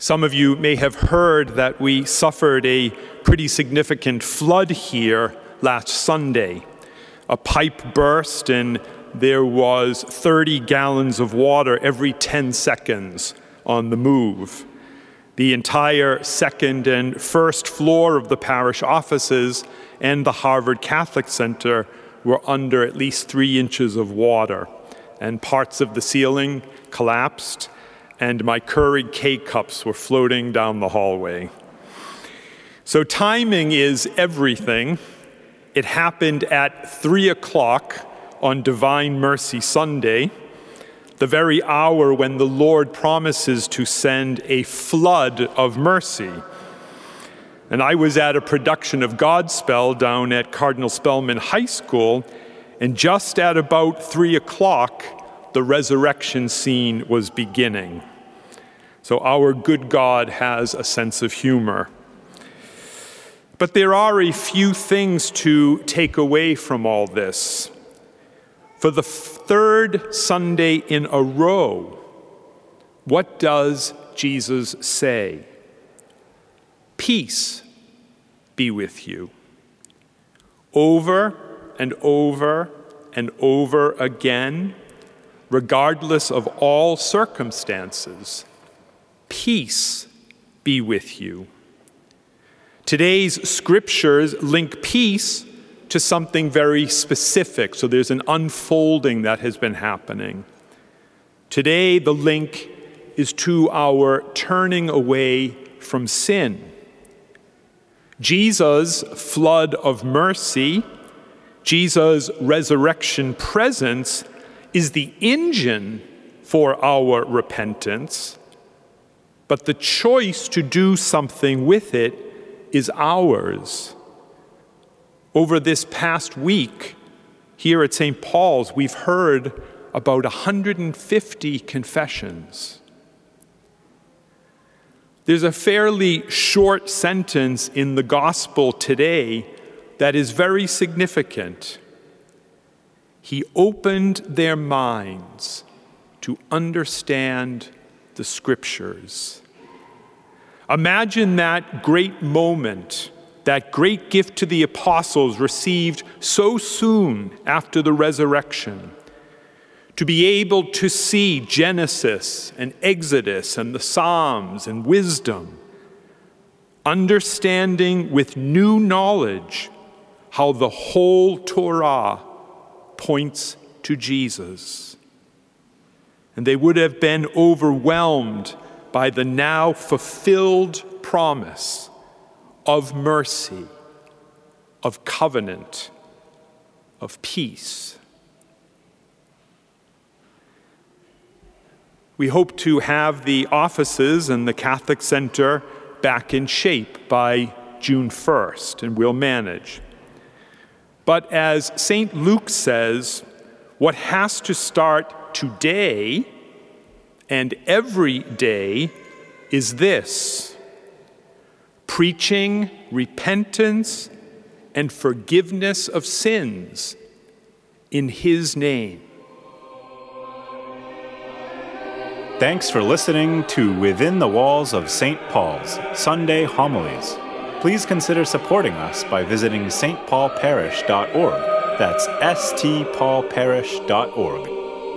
Some of you may have heard that we suffered a pretty significant flood here last Sunday. A pipe burst and there was 30 gallons of water every 10 seconds on the move. The entire second and first floor of the parish offices and the Harvard Catholic Center were under at least three inches of water, and parts of the ceiling collapsed and my Keurig K cups were floating down the hallway. So, timing is everything. It happened at 3 o'clock on Divine Mercy Sunday, the very hour when the Lord promises to send a flood of mercy. And I was at a production of Godspell down at Cardinal Spellman High School, and just at about 3 o'clock, the resurrection scene was beginning. So our good God has a sense of humor. But there are a few things to take away from all this. For the third Sunday in a row, what does Jesus say? Peace be with you. Over and over and over again, regardless of all circumstances, peace be with you. Today's scriptures link peace to something very specific, so there's an unfolding that has been happening. Today, the link is to our turning away from sin. Jesus' flood of mercy, Jesus' resurrection presence, is the engine for our repentance, but the choice to do something with it is ours. Over this past week, here at St. Paul's, we've heard about 150 confessions. There's a fairly short sentence in the gospel today that is very significant. He opened their minds to understand the scriptures. Imagine that great moment, that great gift to the apostles received so soon after the resurrection. To be able to see Genesis and Exodus and the Psalms and wisdom, understanding with new knowledge how the whole Torah points to Jesus. And they would have been overwhelmed by the now fulfilled promise of mercy, of covenant, of peace. We hope to have the offices and the Catholic Center back in shape by June 1st, and we'll manage. But as St. Luke says, what has to start today and every day is this preaching repentance and forgiveness of sins in His name. Thanks for listening to Within the Walls of St. Paul's Sunday Homilies. Please consider supporting us by visiting stpaulparish.org. That's stpaulparish.org.